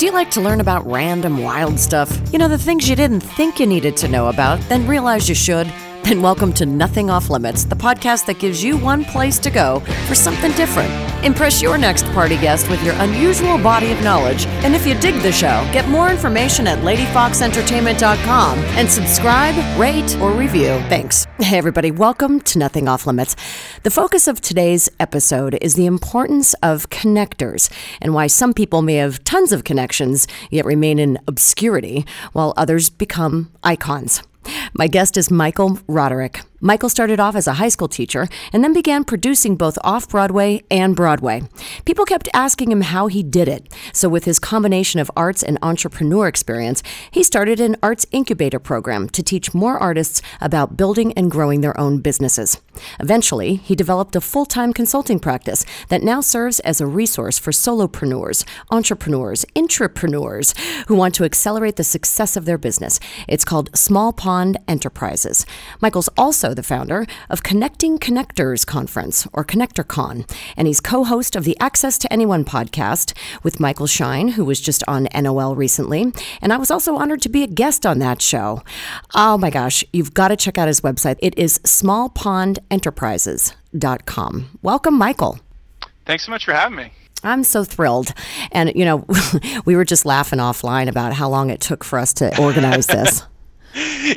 Do you like to learn about random wild stuff? You know, the things you didn't think you needed to know about, then realize you should? Then welcome to Nothing Off Limits, the podcast that gives you one place to go for something different. Impress your next party guest with your unusual body of knowledge. And if you dig the show, get more information at ladyfoxentertainment.com and subscribe, rate, or review. Thanks. Hey, everybody, welcome to Nothing Off Limits. The focus of today's episode is the importance of connectors and why some people may have tons of connections yet remain in obscurity while others become icons. My guest is Michael Roderick. Michael started off as a high school teacher and then began producing both off Broadway and Broadway. People kept asking him how he did it. So, with his combination of arts and entrepreneur experience, he started an arts incubator program to teach more artists about building and growing their own businesses. Eventually, he developed a full time consulting practice that now serves as a resource for solopreneurs, entrepreneurs, intrapreneurs who want to accelerate the success of their business. It's called Small Pond Enterprises. Michael's also the founder of Connecting Connectors Conference, or ConnectorCon, and he's co host of the Access to Anyone podcast with Michael Shine, who was just on NOL recently. And I was also honored to be a guest on that show. Oh my gosh, you've got to check out his website. It is smallpondenterprises.com. Welcome, Michael. Thanks so much for having me. I'm so thrilled. And, you know, we were just laughing offline about how long it took for us to organize this.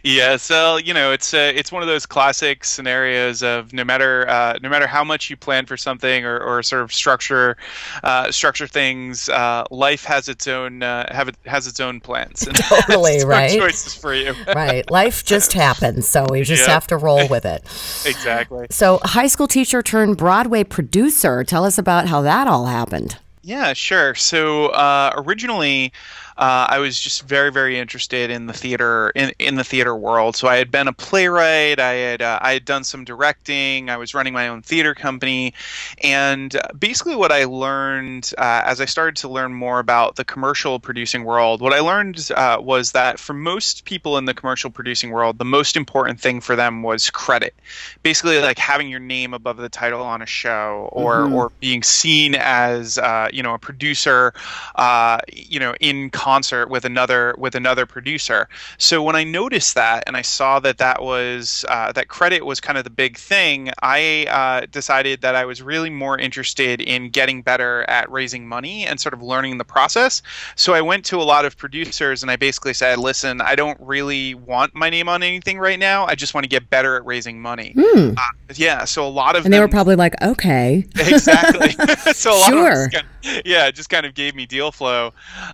yeah, so you know, it's uh, it's one of those classic scenarios of no matter uh, no matter how much you plan for something or, or sort of structure uh, structure things, uh, life has its own uh, have it, has its own plans. And totally right. Choices for you. right. Life just happens, so we just yep. have to roll with it. exactly. So, high school teacher turned Broadway producer. Tell us about how that all happened. Yeah, sure. So uh, originally, uh, I was just very, very interested in the theater in, in the theater world. So I had been a playwright. I had uh, I had done some directing. I was running my own theater company, and uh, basically what I learned uh, as I started to learn more about the commercial producing world, what I learned uh, was that for most people in the commercial producing world, the most important thing for them was credit. Basically, like having your name above the title on a show, or mm-hmm. or being seen as uh, you know a producer, you know in concert with another with another producer. So when I noticed that and I saw that that was uh, that credit was kind of the big thing, I uh, decided that I was really more interested in getting better at raising money and sort of learning the process. So I went to a lot of producers and I basically said, "Listen, I don't really want my name on anything right now. I just want to get better at raising money." Mm. Uh, yeah, so a lot of and they were probably like, "Okay, exactly." so a lot sure. of kind of, yeah, it just kind of gave me deal flow.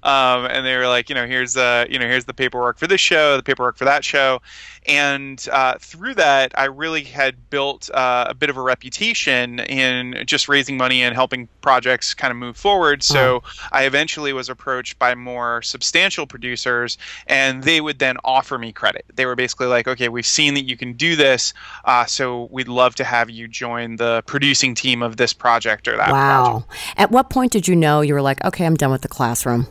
Um, and they were like, you know, here's the, you know, here's the paperwork for this show, the paperwork for that show, and uh, through that, I really had built uh, a bit of a reputation in just raising money and helping projects kind of move forward. So uh-huh. I eventually was approached by more substantial producers, and they would then offer me credit. They were basically like, okay, we've seen that you can do this, uh, so we'd love to have you join the producing team of this project or that. Wow. Project. At what point did you know you were like, okay, I'm done with the classroom?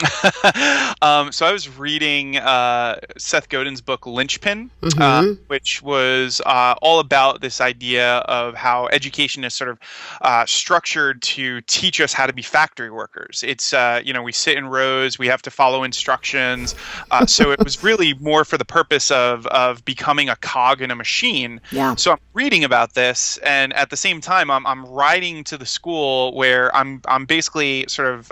um, so I was reading uh, Seth Godin's book Linchpin, uh, mm-hmm. uh, which was uh, all about this idea of how education is sort of uh, structured to teach us how to be factory workers. It's uh, you know we sit in rows, we have to follow instructions. so it was really more for the purpose of of becoming a cog in a machine. Yeah. So I'm reading about this, and at the same time, I'm I'm riding to the school where I'm I'm basically sort of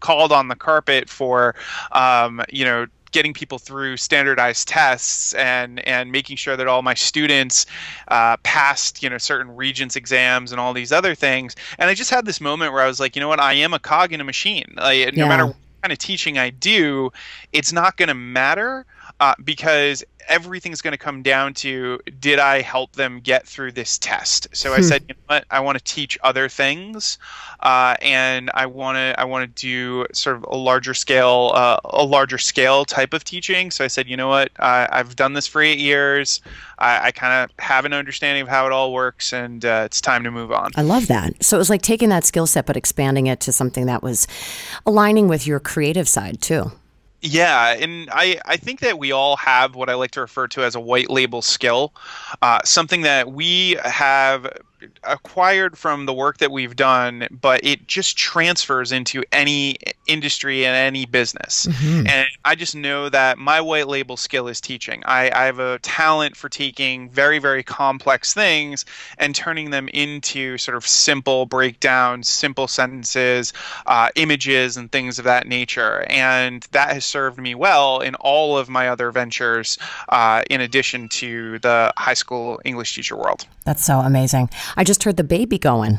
called on the carpet for, um, you know, getting people through standardized tests and and making sure that all my students uh, passed you know certain regents exams and all these other things. And i just had this moment where i was like you know what? I am a cog in a machine. Like, no matter what kind of teaching i do it's not going to matter uh, because everything's going to come down to did I help them get through this test? So I hmm. said, you know what, I want to teach other things, uh, and I want to I want to do sort of a larger scale uh, a larger scale type of teaching. So I said, you know what, I, I've done this for eight years. I, I kind of have an understanding of how it all works, and uh, it's time to move on. I love that. So it was like taking that skill set but expanding it to something that was aligning with your creative side too. Yeah, and I, I think that we all have what I like to refer to as a white label skill, uh, something that we have acquired from the work that we've done, but it just transfers into any industry and any business. Mm-hmm. And I just know that my white label skill is teaching. I, I have a talent for taking very, very complex things and turning them into sort of simple breakdowns, simple sentences, uh, images, and things of that nature. And that has served me well in all of my other ventures, uh, in addition to the high school English teacher world. That's so amazing. I just heard the baby going.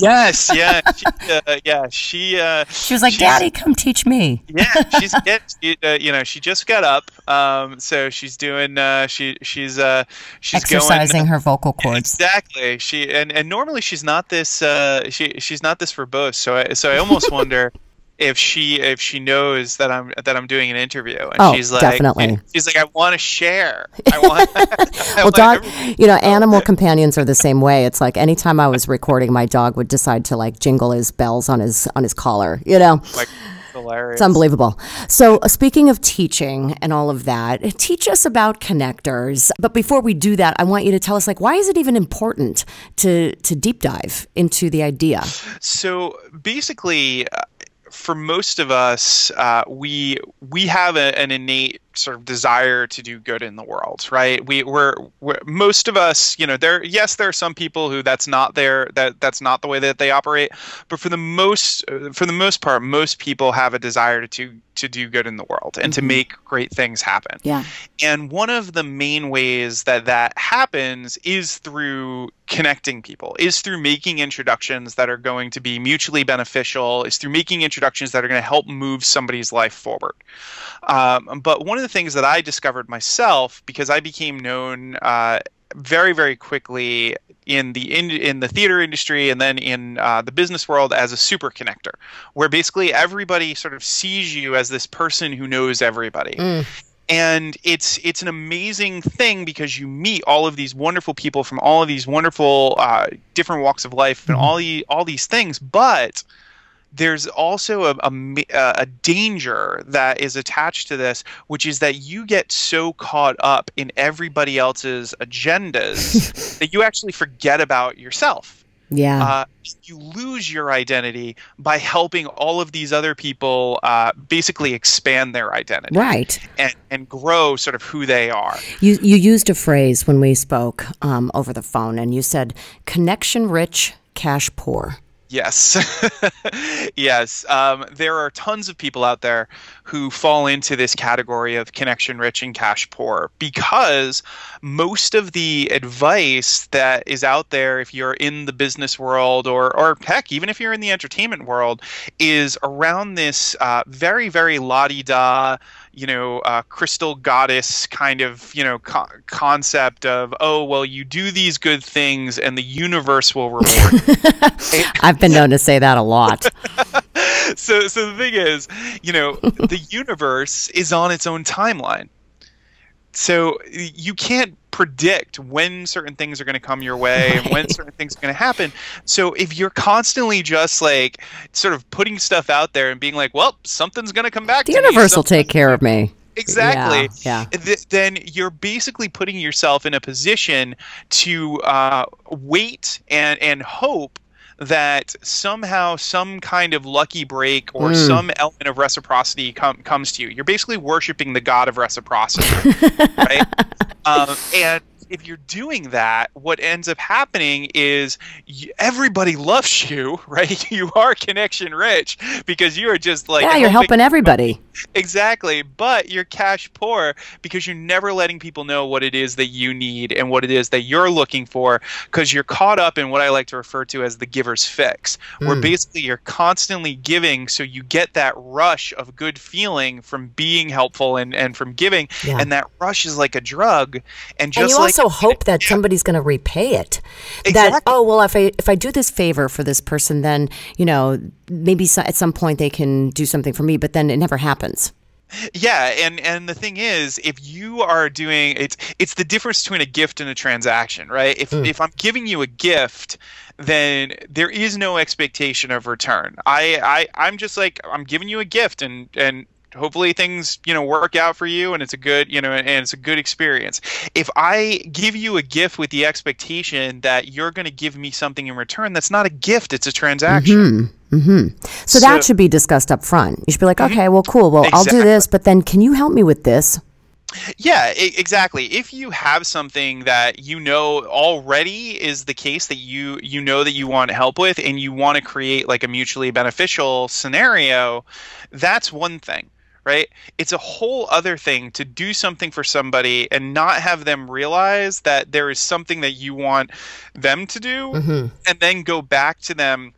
yes, yeah, she, uh, yeah. She uh, she was like, "Daddy, come teach me." yeah, she's get, uh, you know she just got up, um, so she's doing uh, she she's uh she's exercising going, her vocal cords. Exactly. She and, and normally she's not this uh she she's not this verbose. So I so I almost wonder if she if she knows that I'm that I'm doing an interview and oh, she's like definitely she's like I want to share. I want I well dog you know animal companions are the same way. It's like anytime I was recording my dog would decide to like jingle his bells on his on his collar, you know. Like hilarious. It's unbelievable. So uh, speaking of teaching and all of that, teach us about connectors. But before we do that, I want you to tell us like why is it even important to to deep dive into the idea? So basically uh, for most of us, uh, we we have a, an innate sort of desire to do good in the world, right? We we're, we're, most of us, you know, there yes, there are some people who that's not their that that's not the way that they operate, but for the most for the most part, most people have a desire to to do good in the world and mm-hmm. to make great things happen. Yeah. And one of the main ways that that happens is through connecting people, is through making introductions that are going to be mutually beneficial, is through making introductions that are going to help move somebody's life forward. Um, but one of the things that I discovered myself because I became known uh, very very quickly in the in, in the theater industry and then in uh, the business world as a super connector where basically everybody sort of sees you as this person who knows everybody mm. and it's it's an amazing thing because you meet all of these wonderful people from all of these wonderful uh, different walks of life and mm-hmm. all the all these things but there's also a, a, a, danger that is attached to this, which is that you get so caught up in everybody else's agendas that you actually forget about yourself. Yeah. Uh, you lose your identity by helping all of these other people uh, basically expand their identity. Right. And, and grow sort of who they are. You, you used a phrase when we spoke um, over the phone, and you said connection rich, cash poor. Yes. yes. Um, there are tons of people out there who fall into this category of connection rich and cash poor because most of the advice that is out there, if you're in the business world or, or heck, even if you're in the entertainment world, is around this uh, very, very la di da you know, uh, crystal goddess kind of, you know, co- concept of, oh, well, you do these good things and the universe will reward I've been known to say that a lot. so, so the thing is, you know, the universe is on its own timeline. So you can't predict when certain things are going to come your way right. and when certain things are going to happen. So if you're constantly just like sort of putting stuff out there and being like, well, something's going to come back the universe will take care of me. Exactly. Yeah. yeah. Th- then you're basically putting yourself in a position to uh, wait and and hope that somehow some kind of lucky break or mm. some element of reciprocity com- comes to you. You're basically worshiping the god of reciprocity, right? Um, and if you're doing that, what ends up happening is you, everybody loves you, right? You are connection rich because you are just like yeah, you're helping everybody. Exactly, but you're cash poor because you're never letting people know what it is that you need and what it is that you're looking for because you're caught up in what I like to refer to as the giver's fix, mm. where hmm. basically you're constantly giving, so you get that rush of good feeling from being helpful and and from giving, yeah. and that rush is like a drug, and just and like also hope that somebody's going to repay it. Exactly. That oh well, if I if I do this favor for this person, then you know maybe so, at some point they can do something for me, but then it never happens. Yeah, and and the thing is, if you are doing it's it's the difference between a gift and a transaction, right? If mm. if I'm giving you a gift, then there is no expectation of return. I I I'm just like I'm giving you a gift, and and hopefully things you know work out for you and it's a good you know and it's a good experience if i give you a gift with the expectation that you're going to give me something in return that's not a gift it's a transaction mm-hmm. Mm-hmm. So, so, that should be discussed up front you should be like mm-hmm. okay well cool well exactly. i'll do this but then can you help me with this yeah, exactly. If you have something that you know already is the case that you you know that you want help with and you want to create like a mutually beneficial scenario, that's one thing, right? It's a whole other thing to do something for somebody and not have them realize that there is something that you want them to do mm-hmm. and then go back to them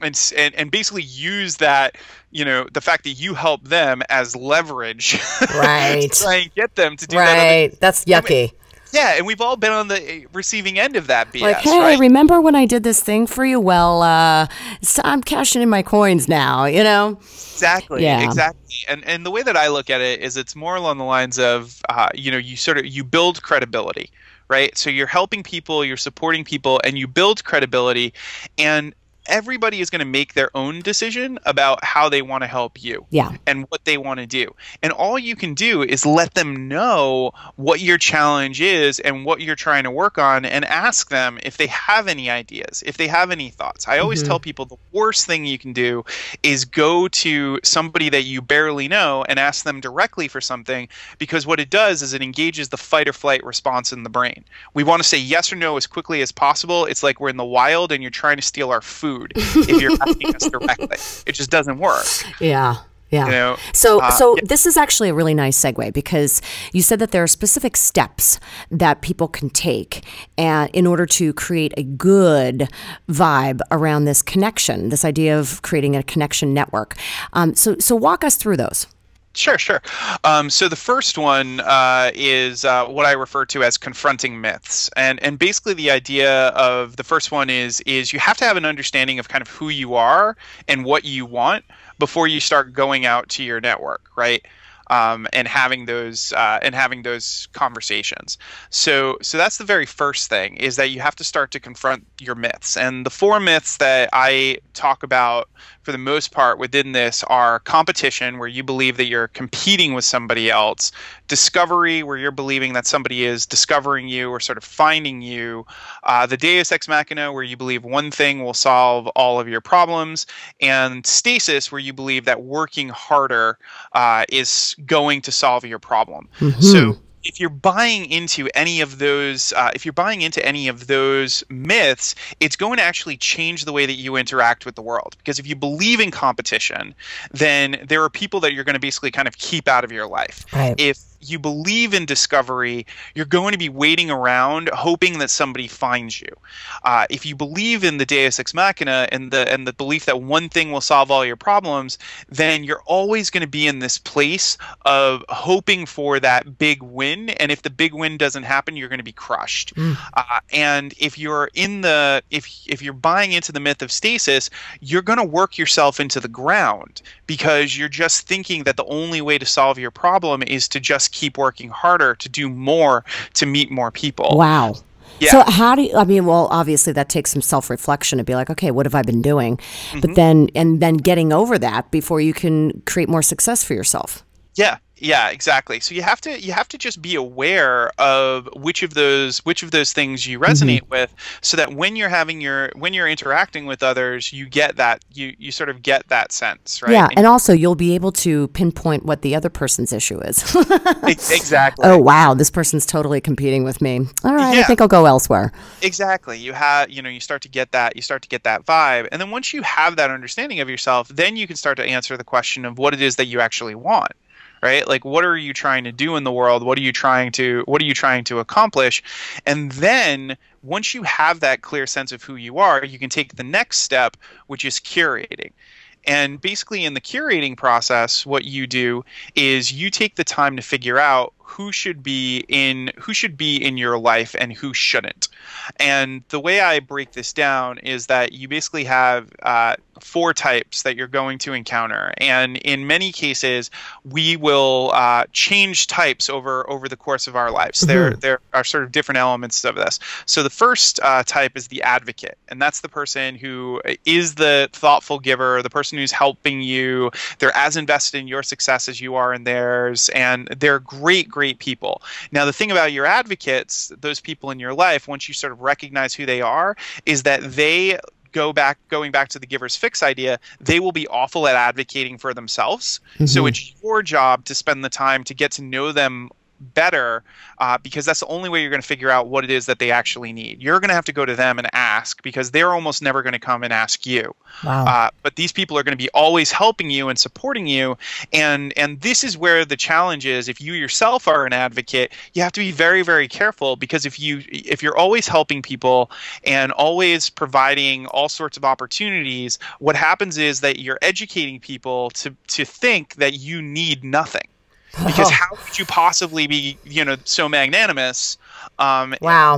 and, and and basically use that you know the fact that you help them as leverage right to try and get them to do right. that right that's yucky yeah, and we've all been on the eh, receiving end of that BS. Like, hey, right? remember when I did this thing for you? Well, uh, I'm cashing in my coins now. You know. Exactly. Yeah. Exactly. And and the way that I look at it is, it's more along the lines of, uh, you know, you sort of you build credibility, right? So you're helping people, you're supporting people, and you build credibility, and everybody is going to make their own decision about how they want to help you yeah. and what they want to do. And all you can do is let them know what your challenge is and what you're trying to work on and ask them if they have any ideas, if they have any thoughts. I always mm-hmm. tell people the worst thing you can do is go to somebody that you barely know and ask them directly for something because what it does is it engages the fight or flight response in the brain. We want to say yes or no as quickly as possible. It's like we're in the wild and you're trying to steal our food if you're asking us directly. It just doesn't work. Yeah. Yeah. You know, so, uh, so yeah. this is actually a really nice segue because you said that there are specific steps that people can take, and in order to create a good vibe around this connection, this idea of creating a connection network. Um, so, so walk us through those. Sure, sure. Um, so the first one uh, is uh, what I refer to as confronting myths, and and basically the idea of the first one is is you have to have an understanding of kind of who you are and what you want before you start going out to your network, right? um, and having those uh, and having those conversations. So so that's the very first thing is that you have to start to confront your myths. And the four myths that I talk about for the most part within this are competition, where you believe that you're competing with somebody else, discovery, where you're believing that somebody is discovering you or sort of finding you, uh, the Deus Ex Machina, where you believe one thing will solve all of your problems, and stasis, where you believe that working harder uh, is going to solve your problem. Mm-hmm. So if you're buying into any of those uh, if you're buying into any of those myths it's going to actually change the way that you interact with the world because if you believe in competition then there are people that you're going to basically kind of keep out of your life right. if you believe in discovery, you're going to be waiting around hoping that somebody finds you. Uh, if you believe in the Deus Ex Machina and the and the belief that one thing will solve all your problems, then you're always going to be in this place of hoping for that big win. And if the big win doesn't happen, you're going to be crushed. Mm. Uh, and if you're in the if if you're buying into the myth of stasis, you're going to work yourself into the ground because you're just thinking that the only way to solve your problem is to just keep working harder to do more to meet more people. Wow. Yeah. So how do you, I mean, well, obviously that takes some self-reflection to be like, okay, what have I been doing? Mm-hmm. But then, and then getting over that before you can create more success for yourself. Yeah, yeah, exactly. So you have to you have to just be aware of which of those which of those things you resonate mm-hmm. with, so that when you're having your when you're interacting with others, you get that you you sort of get that sense, right? Yeah, and, and also you'll be able to pinpoint what the other person's issue is. exactly. Oh wow, this person's totally competing with me. All right, yeah. I think I'll go elsewhere. Exactly. You have you know you start to get that you start to get that vibe, and then once you have that understanding of yourself, then you can start to answer the question of what it is that you actually want right? Like what are you trying to do in the world? What are you trying to what are you trying to accomplish? And then once you have that clear sense of who you are you can take the next step which is curating. And basically in the curating process what you do is you take the time to figure out who should be in who should be in your life and who shouldn't. And the way I break this down is that you basically have uh, four types that you're going to encounter, and in many cases, we will uh, change types over over the course of our lives. Mm-hmm. There there are sort of different elements of this. So the first uh, type is the advocate, and that's the person who is the thoughtful giver, the person who's helping you. They're as invested in your success as you are in theirs, and they're great, great people. Now, the thing about your advocates, those people in your life, once you sort of recognize who they are, is that they go back going back to the giver's fix idea they will be awful at advocating for themselves mm-hmm. so it's your job to spend the time to get to know them better uh, because that's the only way you're going to figure out what it is that they actually need. You're going to have to go to them and ask because they're almost never going to come and ask you. Wow. Uh, but these people are going to be always helping you and supporting you, and and this is where the challenge is. If you yourself are an advocate, you have to be very very careful because if you if you're always helping people and always providing all sorts of opportunities, what happens is that you're educating people to to think that you need nothing because oh. how could you possibly be you know so magnanimous um wow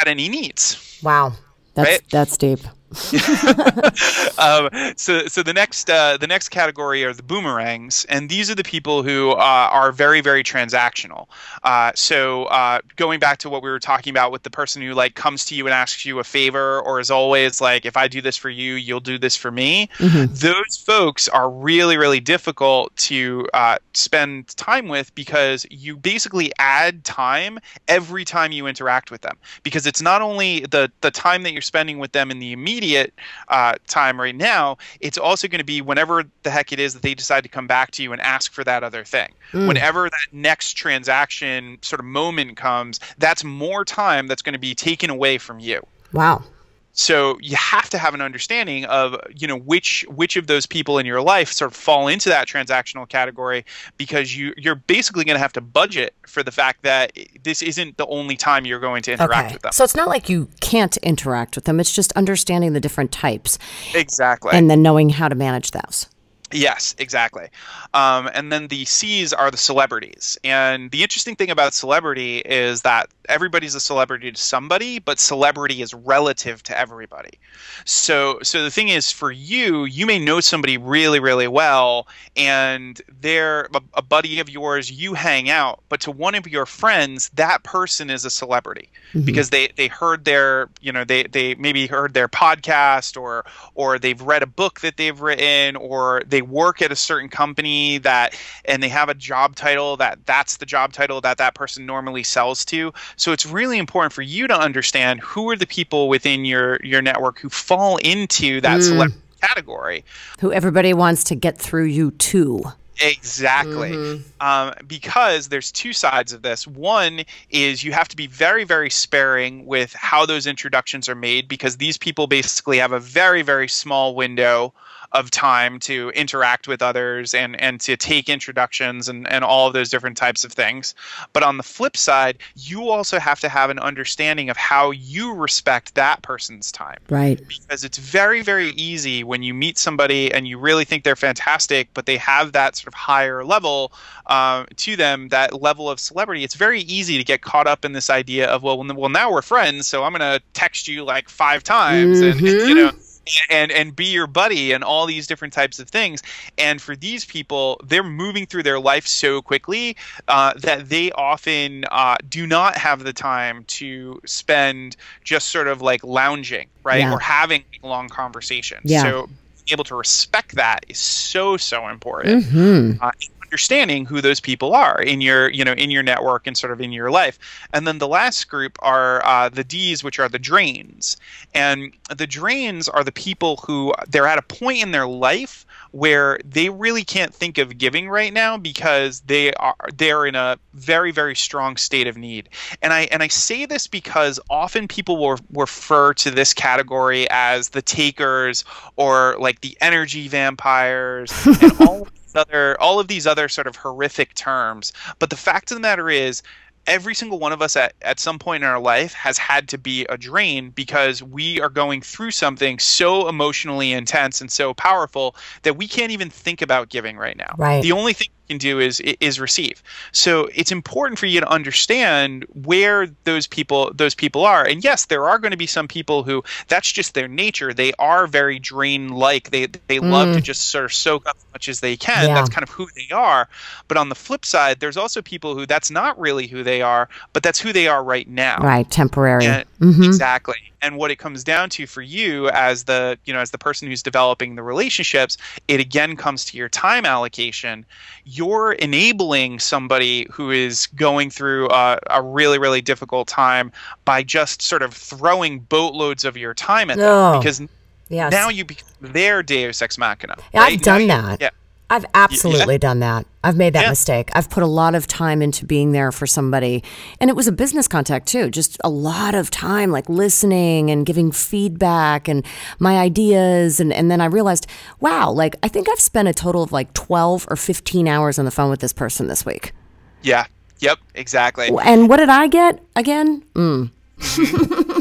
at any needs wow that's right? that's deep um, so, so the next uh, the next category are the boomerangs, and these are the people who uh, are very very transactional. Uh, so, uh, going back to what we were talking about with the person who like comes to you and asks you a favor, or is always like, if I do this for you, you'll do this for me. Mm-hmm. Those folks are really really difficult to uh, spend time with because you basically add time every time you interact with them because it's not only the the time that you're spending with them in the immediate immediate uh, time right now, it's also going to be whenever the heck it is that they decide to come back to you and ask for that other thing. Mm. Whenever that next transaction sort of moment comes, that's more time that's going to be taken away from you. Wow. So you have to have an understanding of you know which which of those people in your life sort of fall into that transactional category because you you're basically going to have to budget for the fact that this isn't the only time you're going to interact okay. with them. So it's not like you can't interact with them. It's just understanding the different types. Exactly. And then knowing how to manage those. Yes, exactly. Um, and then the C's are the celebrities. And the interesting thing about celebrity is that everybody's a celebrity to somebody, but celebrity is relative to everybody. So, so the thing is, for you, you may know somebody really, really well, and they're a, a buddy of yours. You hang out, but to one of your friends, that person is a celebrity mm-hmm. because they they heard their, you know, they they maybe heard their podcast or or they've read a book that they've written or they work at a certain company that and they have a job title that that's the job title that that person normally sells to so it's really important for you to understand who are the people within your your network who fall into that mm. select category who everybody wants to get through you to Exactly. Mm-hmm. Um, because there's two sides of this. One is you have to be very, very sparing with how those introductions are made because these people basically have a very, very small window of time to interact with others and and to take introductions and and all of those different types of things. But on the flip side you also have to have an understanding of how you respect that person's time. Right. Because it's very very easy when you meet somebody and you really think they're fantastic but they have that sort of higher level uh, to them that level of celebrity it's very easy to get caught up in this idea of well well now we're friends so i'm going to text you like five times mm-hmm. and, and you know and and be your buddy and all these different types of things and for these people they're moving through their life so quickly uh, that they often uh, do not have the time to spend just sort of like lounging right yeah. or having long conversations yeah. so able to respect that is so so important mm-hmm. uh, understanding who those people are in your you know in your network and sort of in your life. And then the last group are uh, the d's which are the drains. And the drains are the people who they're at a point in their life where they really can't think of giving right now because they are they're in a very very strong state of need. And i and i say this because often people will refer to this category as the takers or like the energy vampires and all other all of these other sort of horrific terms. But the fact of the matter is every single one of us at, at some point in our life has had to be a drain because we are going through something so emotionally intense and so powerful that we can't even think about giving right now. Right. The only thing can do is is receive. So it's important for you to understand where those people those people are. And yes, there are going to be some people who that's just their nature. They are very drain like. They they mm. love to mm. just sort of soak up as much as they can. Yeah. That's kind of who they are. But on the flip side, there's also people who that's not really who they are, but that's who they are right now. Right, temporary. And, mm-hmm. Exactly and what it comes down to for you as the you know as the person who's developing the relationships it again comes to your time allocation you're enabling somebody who is going through a, a really really difficult time by just sort of throwing boatloads of your time at them oh, because yes. now you become their deus ex machina right? i've done that yeah I've absolutely yeah. done that. I've made that yeah. mistake. I've put a lot of time into being there for somebody. And it was a business contact too, just a lot of time, like listening and giving feedback and my ideas. And, and then I realized, wow, like I think I've spent a total of like 12 or 15 hours on the phone with this person this week. Yeah. Yep. Exactly. And what did I get again? Mm.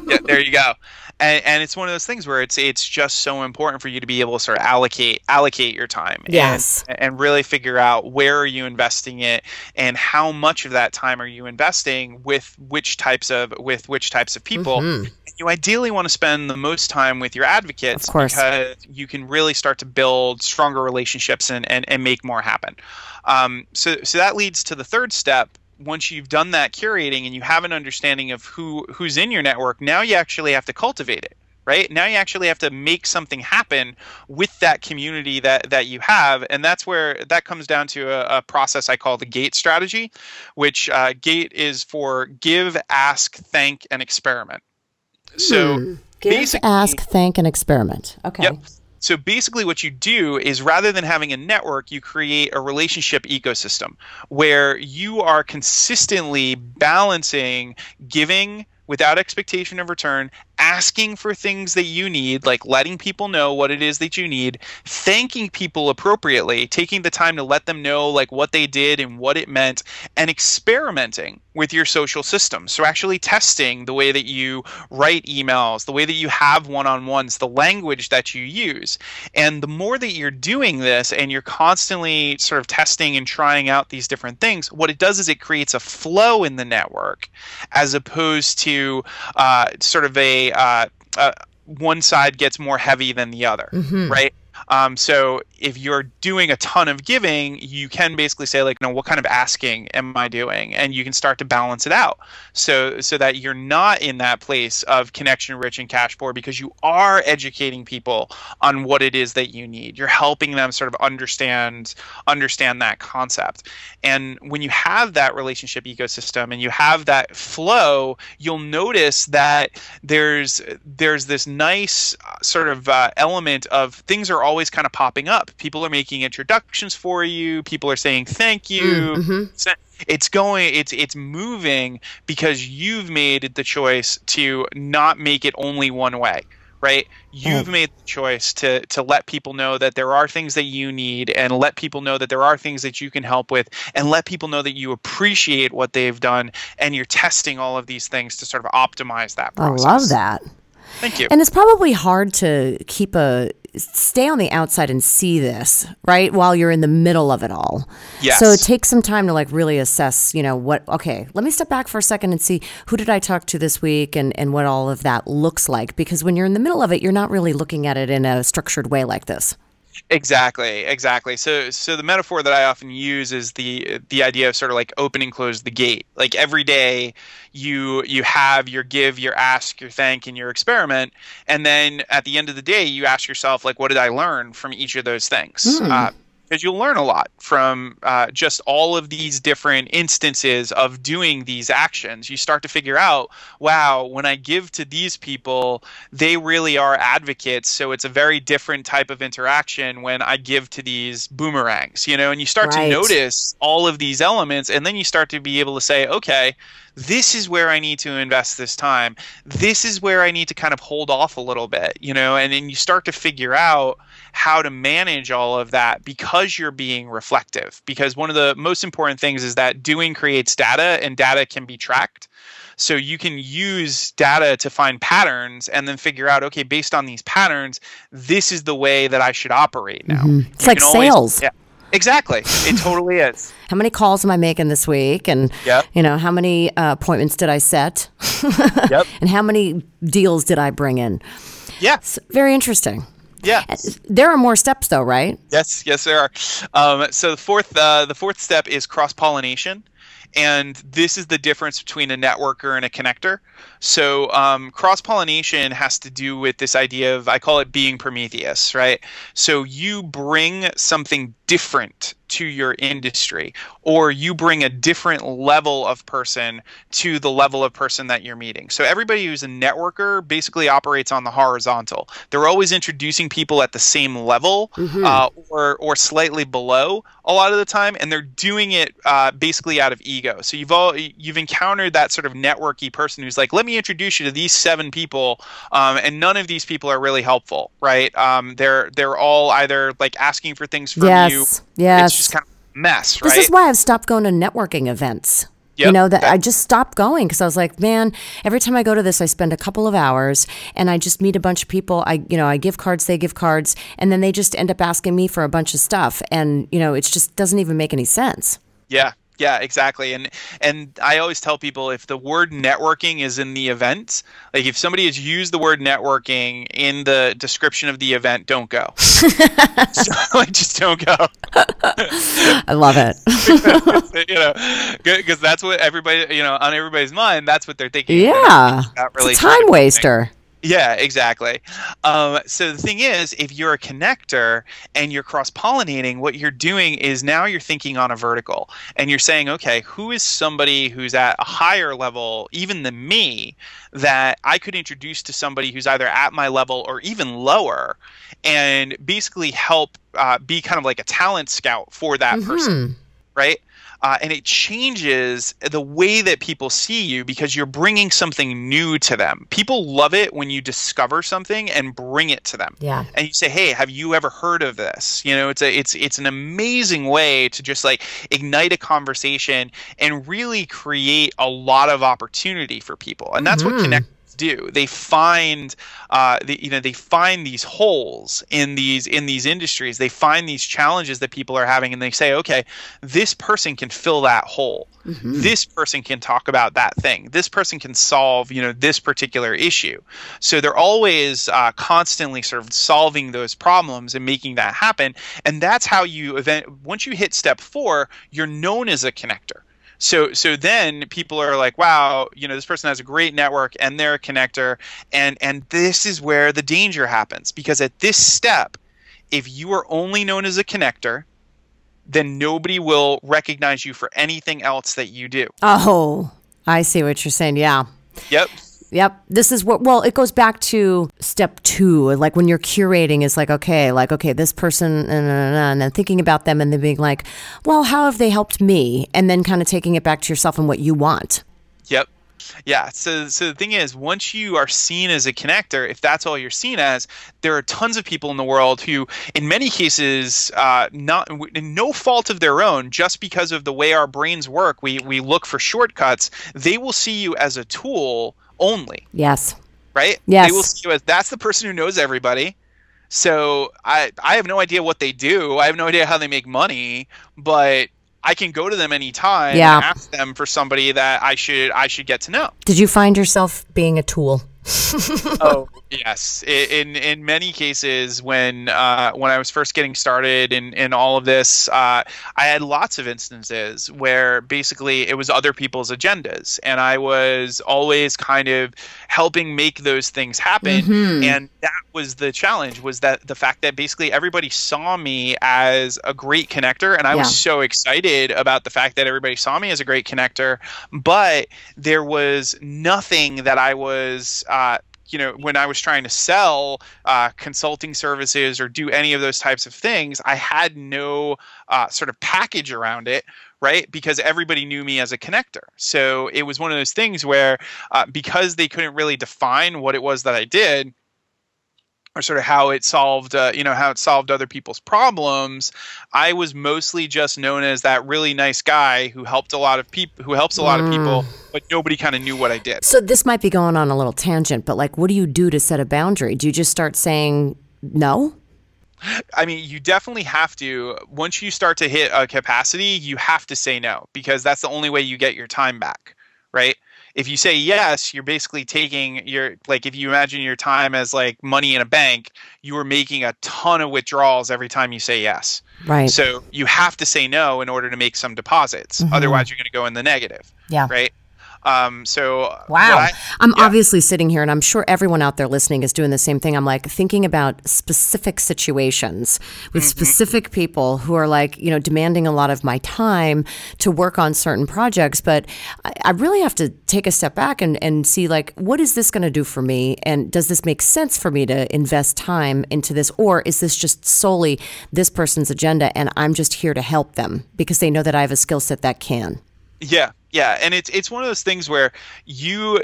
yeah, there you go and, and it's one of those things where it's it's just so important for you to be able to sort of allocate allocate your time yes. and, and really figure out where are you investing it and how much of that time are you investing with which types of with which types of people. Mm-hmm. you ideally want to spend the most time with your advocates because you can really start to build stronger relationships and, and, and make more happen. Um, so so that leads to the third step once you've done that curating and you have an understanding of who who's in your network, now you actually have to cultivate it right? Now you actually have to make something happen with that community that that you have. And that's where that comes down to a, a process i call the gate strategy which uh, gate is for give ask thank and experiment. So hmm. give ask thank and experiment. Okay. Yep. So basically, what you do is rather than having a network, you create a relationship ecosystem where you are consistently balancing giving without expectation of return asking for things that you need, like letting people know what it is that you need, thanking people appropriately, taking the time to let them know like what they did and what it meant, and experimenting with your social system. So actually testing the way that you write emails, the way that you have one-on-ones, the language that you use. And the more that you're doing this and you're constantly sort of testing and trying out these different things, what it does is it creates a flow in the network as opposed to uh, sort of a uh, uh, one side gets more heavy than the other, mm-hmm. right? Um, so if you're doing a ton of giving, you can basically say like, no, what kind of asking am I doing? And you can start to balance it out. So so that you're not in that place of connection rich and cash poor because you are educating people on what it is that you need. You're helping them sort of understand understand that concept. And when you have that relationship ecosystem and you have that flow, you'll notice that there's there's this nice uh, sort of uh, element of things are always kind of popping up people are making introductions for you people are saying thank you mm, mm-hmm. it's going it's it's moving because you've made the choice to not make it only one way right you've mm. made the choice to to let people know that there are things that you need and let people know that there are things that you can help with and let people know that you appreciate what they've done and you're testing all of these things to sort of optimize that process. I love that. Thank you. And it's probably hard to keep a stay on the outside and see this, right? While you're in the middle of it all. Yes. So it takes some time to like really assess, you know, what, okay, let me step back for a second and see who did I talk to this week and, and what all of that looks like. Because when you're in the middle of it, you're not really looking at it in a structured way like this. Exactly, exactly. So so the metaphor that I often use is the the idea of sort of like open and close the gate. Like every day you you have your give, your ask, your thank and your experiment and then at the end of the day you ask yourself like what did I learn from each of those things? Mm. Uh, because you'll learn a lot from uh, just all of these different instances of doing these actions. You start to figure out, wow, when I give to these people, they really are advocates. So it's a very different type of interaction when I give to these boomerangs, you know, and you start right. to notice all of these elements, and then you start to be able to say, okay, this is where I need to invest this time. This is where I need to kind of hold off a little bit, you know, and then you start to figure out how to manage all of that because you're being reflective. Because one of the most important things is that doing creates data and data can be tracked. So you can use data to find patterns and then figure out, okay, based on these patterns, this is the way that I should operate now. Mm-hmm. It's like sales. yeah. Exactly. It totally is. How many calls am I making this week? And Yep. you know, how many uh, appointments did I set? Yep. and how many deals did I bring in? Yeah. It's very interesting. Yeah. There are more steps though, right? Yes, yes, there are. Um, so the fourth, uh, the fourth step is cross pollination, and this is the difference between a networker and a connector. So um, cross pollination has to do with this idea of I call it being Prometheus, right? So you bring something different to your industry, or you bring a different level of person to the level of person that you're meeting. So everybody who's a networker basically operates on the horizontal. They're always introducing people at the same level uh, or or slightly below a lot of the time, and they're doing it uh, basically out of ego. So you've all you've encountered that sort of networky person who's like, let me introduce you to these seven people, um, and none of these people are really helpful, right? Um, they're they're all either like asking for things from Yes, you. yes. It's just kind of a mess, right? This is why I've stopped going to networking events. you know that that- I just stopped going because I was like, man, every time I go to this, I spend a couple of hours and I just meet a bunch of people. I, you know, I give cards, they give cards, and then they just end up asking me for a bunch of stuff, and you know, it just doesn't even make any sense. Yeah, yeah, exactly. And and I always tell people if the word networking is in the event, like if somebody has used the word networking in the description of the event, don't go. so, like, just don't go. I love it. you know, because that's what everybody, you know, on everybody's mind, that's what they're thinking. yeah, it's a time waster. Yeah, exactly. Um, so the thing is, if you're a connector and you're cross pollinating, what you're doing is now you're thinking on a vertical and you're saying, okay, who is somebody who's at a higher level, even than me, that I could introduce to somebody who's either at my level or even lower, and basically help uh, be kind of like a talent scout for that person, right? Uh, and it changes the way that people see you because you're bringing something new to them. People love it when you discover something and bring it to them. Yeah. And you say, "Hey, have you ever heard of this?" You know, it's a it's it's an amazing way to just like ignite a conversation and really create a lot of opportunity for people. And that's what connect do. They find uh, the, you know they find these holes in these in these industries. They find these challenges that people are having and they say okay this person can fill that hole. This person can talk about that thing. This person can solve you know this particular issue. So they're always uh, constantly sort of solving those problems and making that happen and that's how you event once you hit step four you're known as a connector so so then people are like wow you know this person has a great network and they're a connector and and this is where the danger happens because at this step if you are only known as a connector then nobody will recognize you for anything else that you do Oh, I see what you're saying. Yeah. yep Yep. This is what, well, it goes back to step two. Like when you're curating, it's like, okay, like, okay, this person, and, and then thinking about them and then being like, well, how have they helped me? And then kind of taking it back to yourself and what you want. Yep. Yeah. So, so the thing is, once you are seen as a connector, if that's all you're seen as, there are tons of people in the world who, in many cases, uh, not no fault of their own, just because of the way our brains work, we we look for shortcuts. They will see you as a tool only, Yes. right? Yes. They will see you as that's the person who knows everybody. So I I have no idea what they do. I have no idea how they make money, but I can go to them anytime Yeah. and ask them for somebody that I should I should get to know. Did you find yourself being a tool? oh yes in in many cases when uh, when i was first getting started in in all of this uh, i had lots of instances where basically it was other people's agendas and i was always kind of helping make those things happen and that was the challenge was that the fact that basically everybody saw me as a great connector and i Yeah. was so excited about the fact that everybody saw me as a great connector but there was nothing that i was uh, you know when i was trying to sell uh, consulting services or do any of those types of things i had no uh, sort of package around it right? Because everybody knew me as a connector. So it was one of those things where uh, because they couldn't really define what it was that i did or sort of how it solved uh, you know how it solved other people's problems i was mostly just known as that really nice guy who helped a lot of people who helps a lot of people but nobody kind of knew what i did So this might be going on a little tangent, but like, what do you do to set a boundary? Do you just start saying no? I mean, you definitely have to. Once you start to hit a capacity, you have to say no because that's the only way you get your time back, right? If you say yes, you're basically taking your like if you imagine your time as like money in a bank, you are making a ton of withdrawals every time you say yes. Right. So you have to say no in order to make some deposits. Mhm. Otherwise, you're going to go in the negative, Yeah. right? Um, so Wow. I- I'm yeah. obviously sitting here, and I'm sure everyone out there listening is doing the same thing. I'm like thinking about specific situations with Mm-hmm. specific people who are like, you know, demanding a lot of my time to work on certain projects. But I, I really have to take a step back and, and see, like, what is this going to do for me? And does this make sense for me to invest time into this? Or is this just solely this person's agenda and I'm just here to help them because they know that I have a skill set that can? Yeah, yeah, and it's it's one of those things where you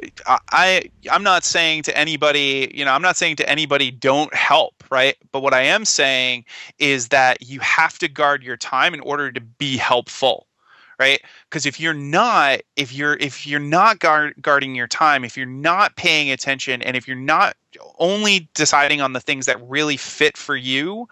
I I'm not saying to anybody, you know, I'm not saying to anybody don't help, right? But what I am saying is that you have to guard your time in order to be helpful. Right? Because if you're not, if you're if you're not guard, guarding your time, if you're not paying attention, and if you're not only deciding on the things that really fit for you,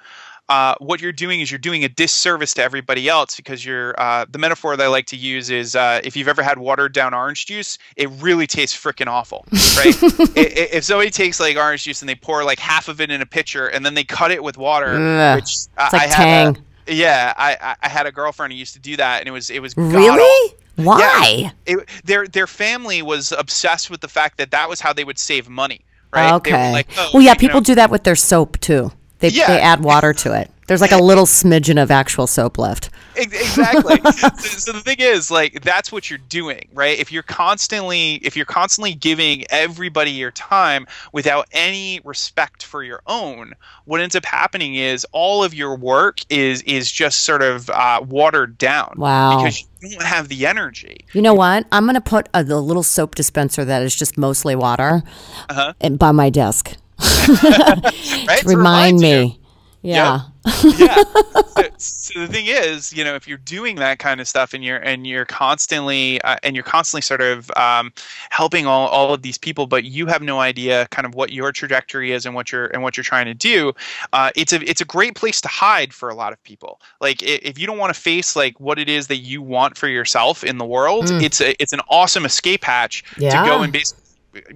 uh, what you're doing is you're doing a disservice to everybody else because you're uh, the metaphor that I like to use is uh, if you've ever had watered down orange juice, it really tastes freaking awful, right? I- i- if somebody takes like orange juice and they pour like half of it in a pitcher and then they cut it with water, Ugh, which I, It's like I had a, yeah, I, I- had a girlfriend who used to do that, and it was it was. Really? Why? It, their their family was obsessed with the fact that that was how they would save money, right? Okay. like, oh, well, yeah, people know, do that with their soap too. They, Yeah. they add water to it. There's like a little smidgen of actual soap left. Exactly so, so the thing is like that's what you're doing right if you're constantly if you're constantly giving everybody your time without any respect for your own what ends up happening is all of your work is is just sort of uh, watered down Wow. because you don't have the energy You know what? I'm gonna put a, the little soap dispenser that is just mostly water Uh-huh. and by my desk. right to remind you. me. Yeah. yeah. So, so the thing is, you know, if you're doing that kind of stuff and you're and you're constantly uh, and you're constantly sort of um, helping all, all of these people, but you have no idea kind of what your trajectory is and what you're and what you're trying to do, uh, it's a it's a great place to hide for a lot of people. Like if you don't want to face like what it is that you want for yourself in the world, it's a it's an awesome escape hatch to go and basically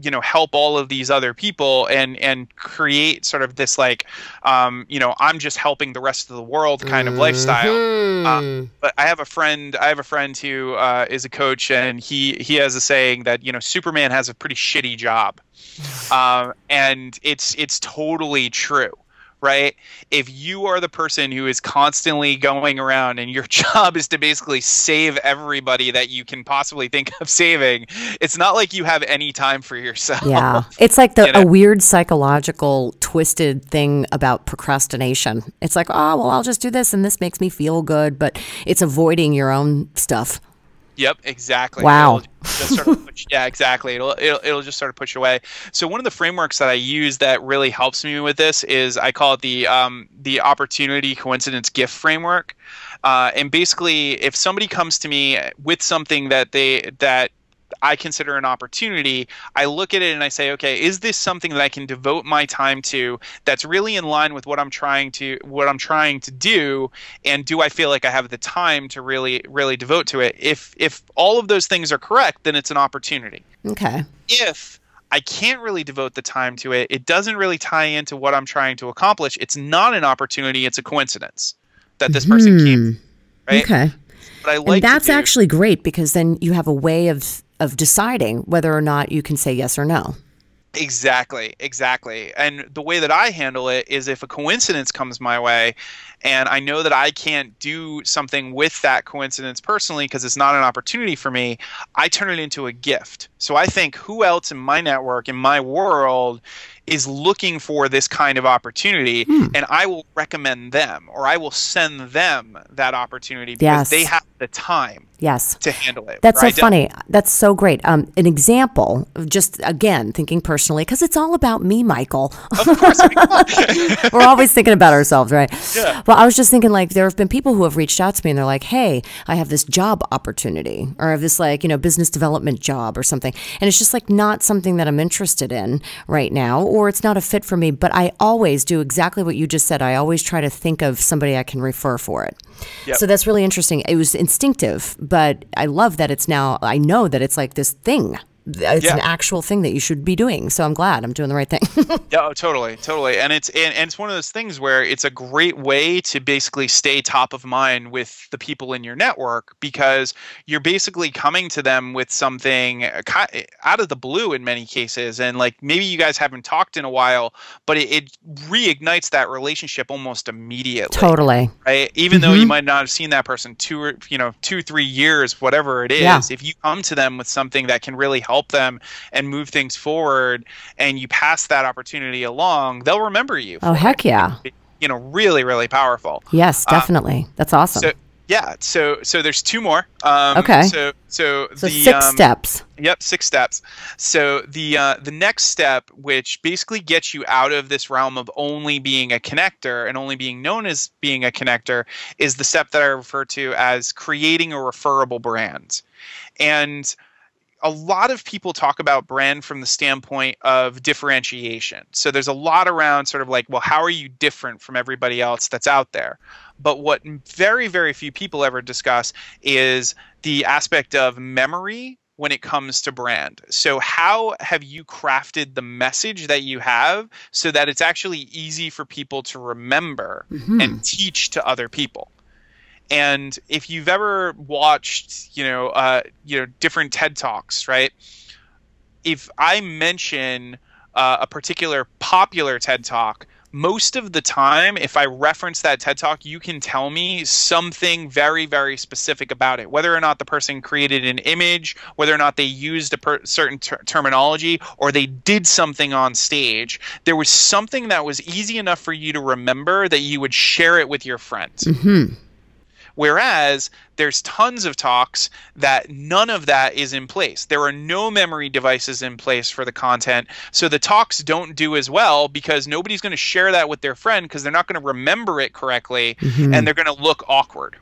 you know help all of these other people and and create sort of this like um, you know i'm just helping the rest of the world kind of lifestyle. Mhm. but i have a friend i have a friend who uh, is a coach and he he has a saying that you know superman has a pretty shitty job. Um, and it's it's totally true right if you are the person who is constantly going around and your job is to basically save everybody that you can possibly think of saving it's not like you have any time for yourself Yeah. It's like the You know? a weird psychological twisted thing about procrastination. It's like, oh well I'll just do this and this makes me feel good, but it's avoiding your own stuff. Yep, exactly. Wow. It'll just sort of push, yeah, exactly. It'll, it'll it'll just sort of push away. So one of the frameworks that I use that really helps me with this is I call it the um, the opportunity coincidence gift framework. Uh, and basically, if somebody comes to me with something that they that I consider an opportunity, I look at it and I say, okay, is this something that I can devote my time to that's really in line with what I'm trying to what I'm trying to do and do I feel like I have the time to really really devote to it? If if all of those things are correct, then it's an opportunity. Okay. If I can't really devote the time to it, it doesn't really tie into what I'm trying to accomplish. It's not an opportunity, it's a coincidence that this person came, right? Hmm. Okay. But I like and that's do- actually great because then you have a way of of deciding whether or not you can say yes or no. Exactly, exactly. And the way that I handle it is if a coincidence comes my way and I know that I can't do something with that coincidence personally because it's not an opportunity for me, I turn it into a gift. So I think who else in my network, in my world, is looking for this kind of opportunity Hmm. and I will recommend them or I will send them that opportunity because Yes. they have the time Yes. to handle it. That's so funny. That's so great. Um, an example, of just again thinking personally, because it's all about me, Michael. Of course. I mean, come on. We're always thinking about ourselves, right? Yeah. Well, I was just thinking, like, there have been people who have reached out to me and they're like, "Hey, I have this job opportunity, or I have this like, you know, business development job or something," and it's just like not something that I'm interested in right now, or it's not a fit for me. But I always do exactly what you just said. I always try to think of somebody I can refer for it. Yep. So that's really interesting. It was instinctive, but I love that it's now, I know that it's like this thing. It's Yeah. an actual thing that you should be doing. So I'm glad I'm doing the right thing. Yeah, oh, totally, totally, and it's and, and it's one of those things where it's a great way to basically stay top of mind with the people in your network because you're basically coming to them with something out of the blue in many cases, and like maybe you guys haven't talked in a while, but it, it reignites that relationship almost immediately totally. right? Even though you Mhm. might not have seen that person two or you know two three years, whatever it is, Yeah. if you come to them with something that can really help them and move things forward, and you pass that opportunity along, they'll remember you. Oh, heck it. yeah. You know, really, really powerful. Yes, Uh, definitely. That's awesome. So yeah, so so there's two more. Um, Okay. So so, So the six um, steps. Yep, six steps. So the uh, the next step, which basically gets you out of this realm of only being a connector and only being known as being a connector, is the step that I refer to as creating a referable brand. And a lot of people talk about brand from the standpoint of differentiation. So there's a lot around sort of like, well, how are you different from everybody else that's out there? But what very, very few people ever discuss is the aspect of memory when it comes to brand. So, how have you crafted the message that you have so that it's actually easy for people to remember Mhm. and teach to other people? And if you've ever watched, you know, uh, you know, different TED talks, right? If I mention uh, a particular popular TED talk, most of the time, if I reference that TED talk, you can tell me something very, very specific about it. Whether or not the person created an image, whether or not they used a per- certain ter- terminology, or they did something on stage, there was something that was easy enough for you to remember that you would share it with your friends. Mhm. Whereas there's tons of talks that none of that is in place. There are no memory devices in place for the content. So the talks don't do as well because nobody's going to share that with their friend because they're not going to remember it correctly Mhm. and they're going to look awkward.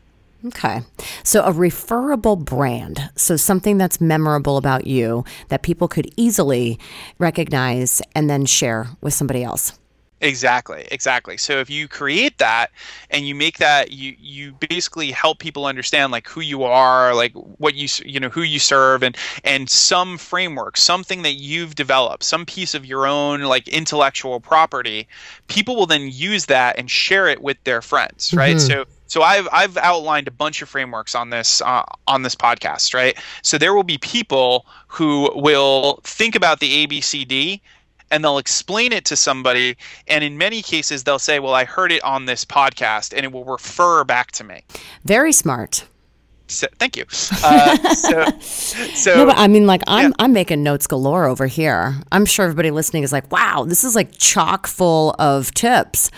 Okay. So a referable brand. So something that's memorable about you that people could easily recognize and then share with somebody else. Exactly, exactly. So if you create that and you make that you you basically help people understand like who you are, like what you you know who you serve and and some framework, something that you've developed, some piece of your own like intellectual property, people will then use that and share it with their friends, right? Mhm. So so I've I've outlined a bunch of frameworks on this uh, on this podcast, right? So there will be people who will think about the ABCD and they'll explain it to somebody and in many cases they'll say well i heard it on this podcast and it will refer back to me Very smart. so, thank you uh, so, so No, but I mean, like, I'm yeah. I'm making notes galore over here. I'm sure everybody listening is like, "Wow, this is like chock full of tips."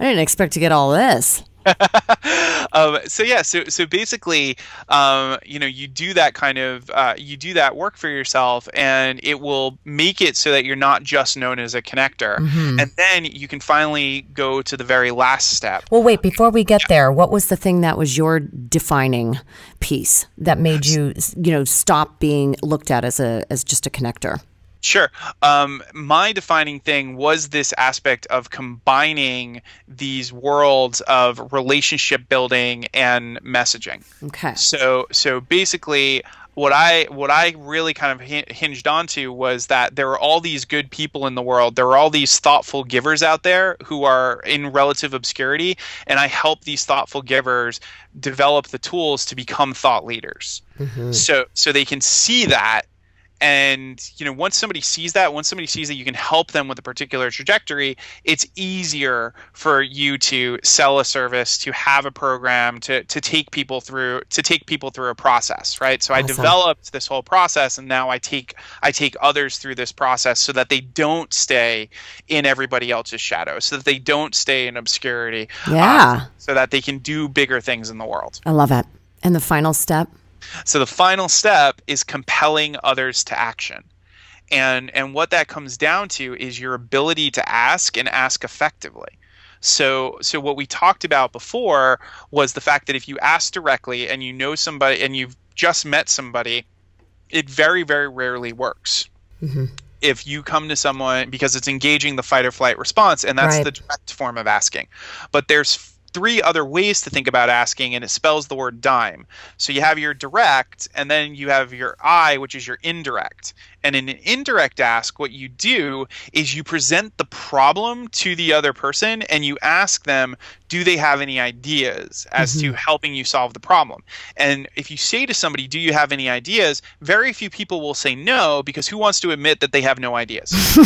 I didn't expect to get all this. um, so yeah so so basically um, you know you do that kind of uh, you do that work for yourself and it will make it so that you're not just known as a connector Mhm. and then you can finally go to the very last step Well, wait, before we get there, what was the thing that was your defining piece that made you, you know, stop being looked at as a as just a connector? Sure. Um, my defining thing was this aspect of combining these worlds of relationship building and messaging. Okay. So, so basically, what I what I really kind of hin- hinged onto was that there are all these good people in the world. There are all these thoughtful givers out there who are in relative obscurity, and I help these thoughtful givers develop the tools to become thought leaders Mhm. so so they can see that and you know once somebody sees that once somebody sees that you can help them with a particular trajectory it's easier for you to sell a service to have a program to to take people through to take people through a process right so i developed this whole process and now i take i take others through this process so that they don't stay in everybody else's shadow so that they don't stay in obscurity um, Yeah, so that they can do bigger things in the world I love it. And the final step. So the final step is compelling others to action. And and what that comes down to is your ability to ask and ask effectively. So so what we talked about before was the fact that if you ask directly and you know somebody and you've just met somebody, it very very rarely works. Mhm. if you come to someone because it's engaging the fight or flight response, and that's Right. the direct form of asking. But there's three other ways to think about asking, and it spells the word dime. So you have your direct, and then you have your I, which is your indirect. And in an indirect ask, what you do is you present the problem to the other person and you ask them, do they have any ideas as to mm-hmm. helping you solve the problem? And if you say to somebody, do you have any ideas? Very few people will say no because who wants to admit that they have no ideas?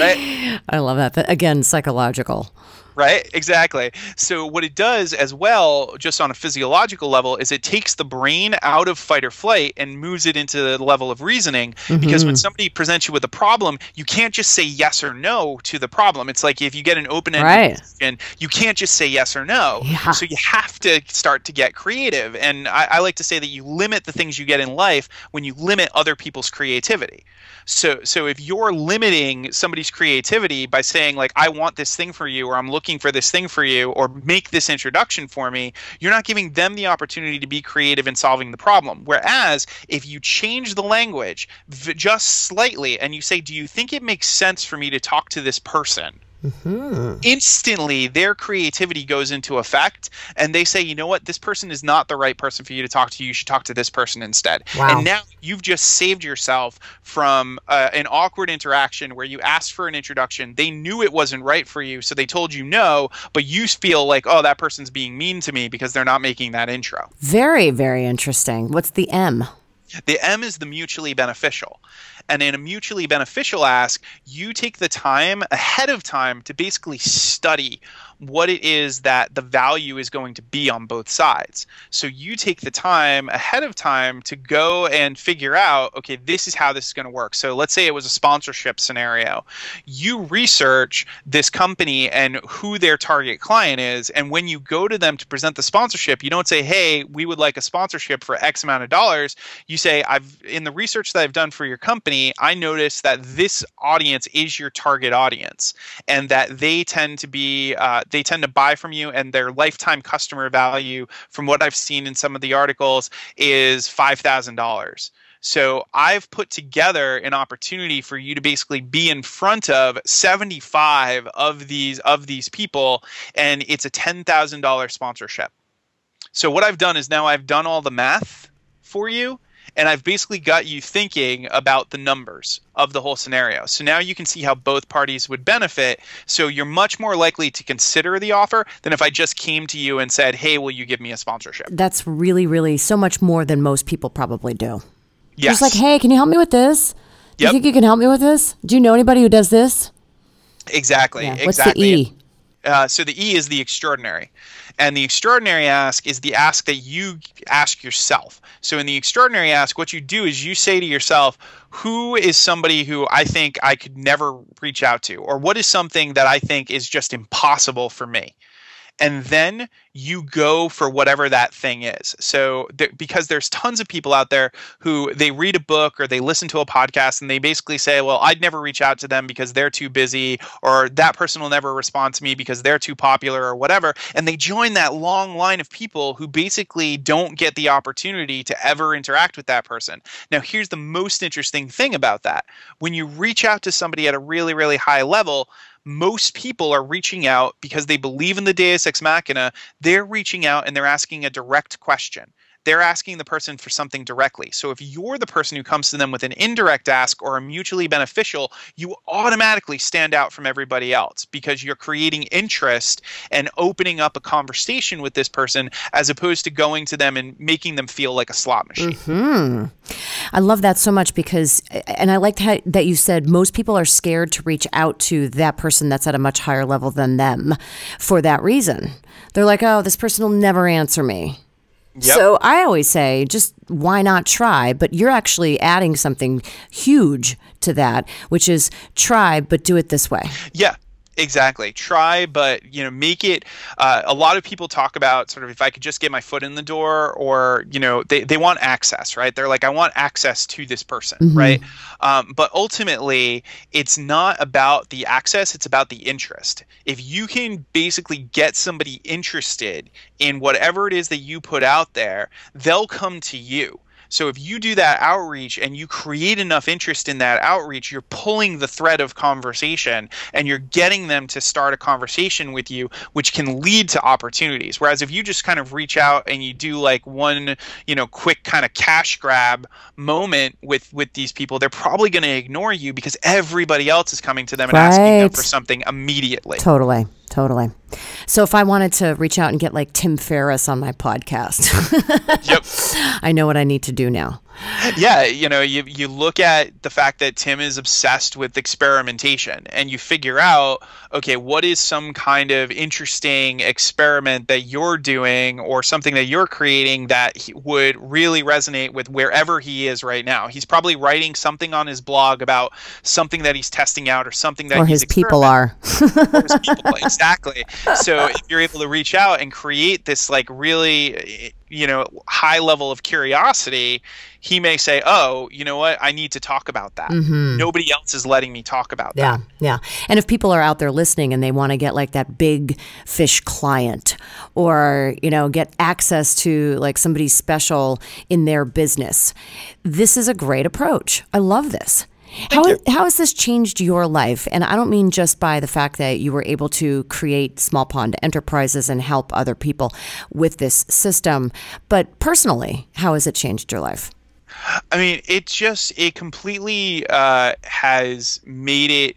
right? I love that. But again, psychological. Right? Exactly. So, what it does as well, just on a physiological level, is it takes the brain out of fight or flight and moves it into the level of reasoning. Because when mm-hmm. somebody presents you with a problem, you can't just say yes or no to the problem. It's like if you get an open ended Right. question, you can't just say yes or no. Yeah. So, you have to start to get creative. And I, I like to say that you limit the things you get in life when you limit other people's creativity. So so if you're limiting somebody's creativity by saying like I want this thing for you or I'm looking for this thing for you or make this introduction for me, you're not giving them the opportunity to be creative in solving the problem. Whereas if you change the language just slightly and you say do you think it makes sense for me to talk to this person? Instantly their creativity goes into effect and they say you know what this person is not the right person for you to talk to you should talk to this person instead Wow. and now you've just saved yourself from uh, an awkward interaction where you asked for an introduction they knew it wasn't right for you so they told you no but you feel like oh that person's being mean to me because they're not making that intro Very, very interesting. What's the M? the M is the mutually beneficial. And in a mutually beneficial ask, you take the time ahead of time to basically study what it is that the value is going to be on both sides. So you take the time ahead of time to go and figure out, okay, this is how this is going to work. So let's say it was a sponsorship scenario. You research this company and who their target client is. And when you go to them to present the sponsorship, you don't say, hey, we would like a sponsorship for X amount of dollars. You say, I've in the research that I've done for your company, I noticed that this audience is your target audience and that they tend to be uh, they tend to buy from you and their lifetime customer value from what i've seen in some of the articles is $5000 so i've put together an opportunity for you to basically be in front of 75 of these of these people and it's a $10000 sponsorship. So what i've done is now i've done all the math for you and I've basically got you thinking about the numbers of the whole scenario. So now you can see how both parties would benefit. So you're much more likely to consider the offer than if I just came to you and said, "Hey, will you give me a sponsorship?" That's really, really so much more than most people probably do. Yes. Just like, hey, can you help me with this? Do Yep. you think you can help me with this? Do you know anybody who does this? exactly. Yeah. What's exactly. the E? Uh, so the E is the extraordinary. And the extraordinary ask is the ask that you ask yourself. So in the extraordinary ask, what you do is you say to yourself, who is somebody who I think I could never reach out to? Or what is something that I think is just impossible for me? And then you go for whatever that thing is. So there, because there's tons of people out there who they read a book or they listen to a podcast and they basically say, "Well, I'd never reach out to them because they're too busy or that person will never respond to me because they're too popular or whatever." And they join that long line of people who basically don't get the opportunity to ever interact with that person. Now, here's the most interesting thing about that. When you reach out to somebody at a really really high level, most people are reaching out because they believe in the Deus Ex Machina. They're reaching out and they're asking a direct question. They're asking the person for something directly. So if you're the person who comes to them with an indirect ask or a mutually beneficial, you automatically stand out from everybody else because you're creating interest and opening up a conversation with this person as opposed to going to them and making them feel like a slot machine. Hmm. I love that so much because, and I liked how, that you said most people are scared to reach out to that person that's at a much higher level than them for that reason. They're like, oh, this person will never answer me. Yep. So I always say, just why not try? But you're actually adding something huge to that, which is try, but do it this way. Yeah, exactly. Try, but you know, make it. Uh, a lot of people talk about sort of if I could just get my foot in the door, or you know, they they want access, right? They're like, I want access to this person, right? Um, but ultimately, it's not about the access; it's about the interest. If you can basically get somebody interested in whatever it is that you put out there, they'll come to you So if you do that outreach and you create enough interest in that outreach, you're pulling the thread of conversation and you're getting them to start a conversation with you, which can lead to opportunities. Whereas if you just kind of reach out and you do like one, you know, quick kind of cash grab moment with with these people, they're probably going to ignore you because everybody else is coming to them and Right. asking them for something immediately. Totally. Totally. So if I wanted to reach out and get like Tim Ferriss on my podcast, Yep. I know what I need to do now. Yeah you know you, you look at the fact that tim is obsessed with experimentation and you figure out okay what is some kind of interesting experiment that you're doing or something that you're creating that would really resonate with wherever he is right now he's probably writing something on his blog about something that he's testing out or something that Or he's his people are. those people. exactly. So if you're able to reach out and create this like really you know high level of curiosity, he may say, "Oh, you know what? I need to talk about that. Mm-hmm. Nobody else is letting me talk about Yeah, that." yeah. And if people are out there listening and they want to get like that big fish client or, you know, get access to like somebody special in their business, this is a great approach. I love this. How, how has this changed your life? And I don't mean just by the fact that you were able to create small pond enterprises and help other people with this system, but personally, how has it changed your life? I mean, it just it completely uh, has made it.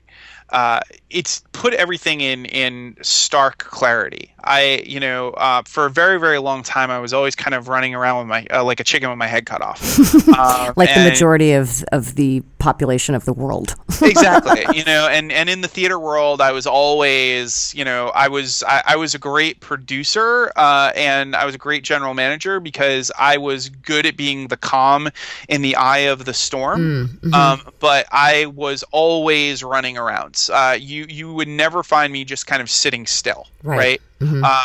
Uh, it's put everything in in stark clarity. I, you know, uh, for a very very long time, I was always kind of running around with my uh, like a chicken with my head cut off. Um, Like the majority of, of the population of the world. exactly you know and and in the theater world i was always you know i was i, I was a great producer uh, and i was a great general manager because i was good at being the calm in the eye of the storm um, but i was always running around uh, you you would never find me just kind of sitting still Right. right,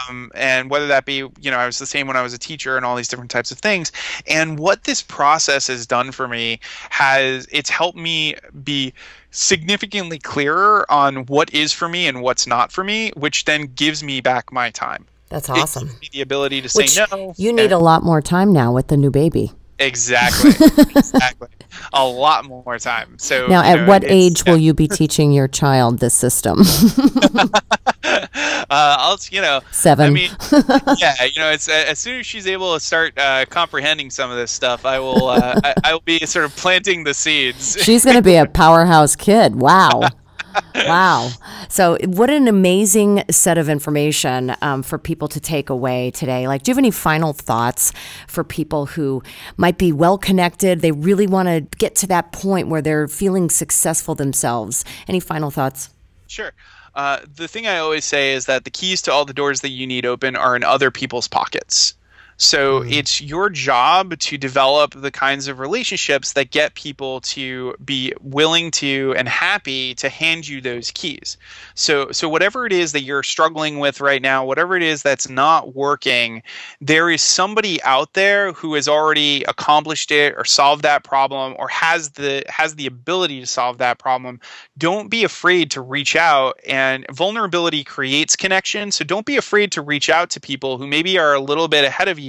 um, and whether that be you know i was the same when i was a teacher and all these different types of things and what this process has done for me has it's helped me be significantly clearer on what is for me and what's not for me which then gives me back my time That's It awesome. gives me the ability to say Which no you need a lot more time now with the new baby. Exactly exactly a lot more time so Now, at know, what age will you be teaching your child this system? uh, I'll, you know, Seven. I mean, yeah, you know, it's uh, as soon as she's able to start uh, comprehending some of this stuff, I will, uh, I, I will be sort of planting the seeds. She's going to be a powerhouse kid. Wow. Wow. So, what an amazing set of information um, for people to take away today. Like, do you have any final thoughts for people who might be well connected? They really want to get to that point where they're feeling successful themselves. Any final thoughts? Sure. Uh, the thing I always say is that the keys to all the doors that you need open are in other people's pockets. So mm-hmm. it's your job to develop the kinds of relationships that get people to be willing to and happy to hand you those keys. So so whatever it is that you're struggling with right now, whatever it is that's not working, there is somebody out there who has already accomplished it or solved that problem or has the has the ability to solve that problem. Don't be afraid to reach out and vulnerability creates connection. So don't be afraid to reach out to people who maybe are a little bit ahead of you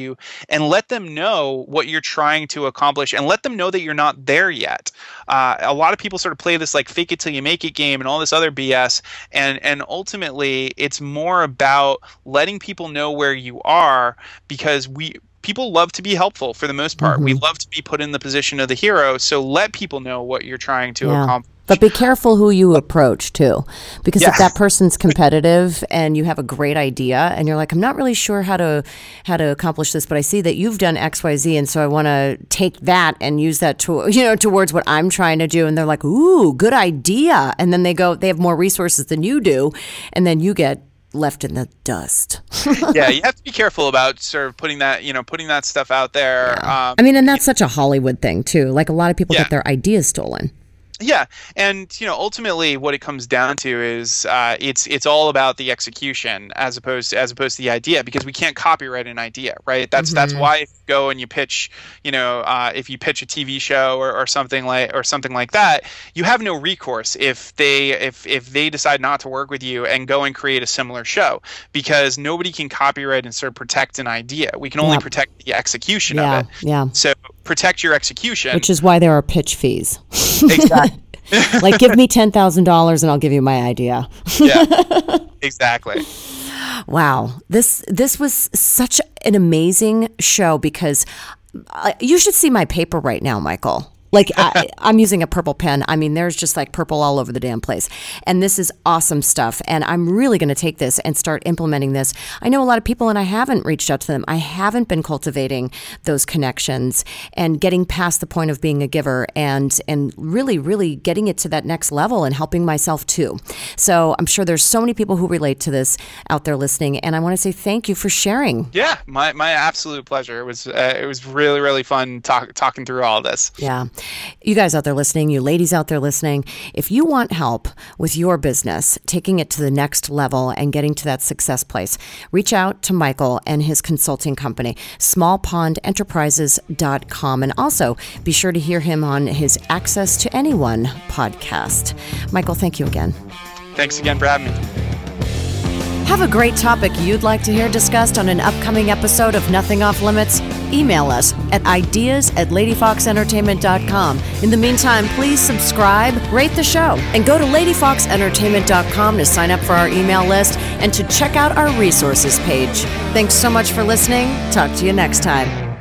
and let them know what you're trying to accomplish and let them know that you're not there yet. Uh, a lot of people sort of play this like fake it till you make it game and all this other BS. And and ultimately it's more about letting people know where you are because we people love to be helpful for the most part. We love to be put in the position of the hero. So let people know what you're trying to Yeah. accomplish. But be careful who you approach too, because if that person's competitive and you have a great idea and you're like, I'm not really sure how to how to accomplish this, but I see that you've done X, Y, Z, and so I want to take that and use that to you know towards what I'm trying to do, and they're like, Ooh, good idea, and then they go, they have more resources than you do, and then you get left in the dust. yeah, you have to be careful about sort of putting that, you know, putting that stuff out there. Um, I mean, and that's such a Hollywood thing too. Like a lot of people Yeah. get their ideas stolen. Yeah, and you know, ultimately, what it comes down to is uh, it's it's all about the execution as opposed to, as opposed to the idea because we can't copyright an idea, right? That's that's why if you go and you pitch, you know, uh, if you pitch a TV show or, or something like or something like that, you have no recourse if they if if they decide not to work with you and go and create a similar show because nobody can copyright and sort of protect an idea. We can only Yeah. protect the execution Yeah, of it. yeah. So protect your execution. Which is why there are pitch fees. exactly. like, give me ten thousand dollars and I'll give you my idea. yeah. Exactly. Wow, this this was such an amazing show because uh, you should see my paper right now, Michael. Like I, am using a purple pen. I mean, there's just like purple all over the damn place. And this is awesome stuff. And I'm really going to take this and start implementing this. I know a lot of people, and I haven't reached out to them. I haven't been cultivating those connections and getting past the point of being a giver and and really, really getting it to that next level and helping myself too. So I'm sure there's so many people who relate to this out there listening. And I want to say thank you for sharing. Yeah, my, my absolute pleasure. It was uh, it was really really fun talk, talking through all this. Yeah. You guys out there listening, you ladies out there listening, if you want help with your business, taking it to the next level and getting to that success place, reach out to Michael and his consulting company, smallpondenterprises.com. And also be sure to hear him on his Access to Anyone podcast. Michael, thank you again. Thanks again for having me. Have a great topic you'd like to hear discussed on an upcoming episode of Nothing Off Limits? Email us at ideas at ladyfoxentertainment.com. In the meantime, please subscribe, rate the show, and go to ladyfoxentertainment.com to sign up for our email list and to check out our resources page. Thanks so much for listening. Talk to you next time.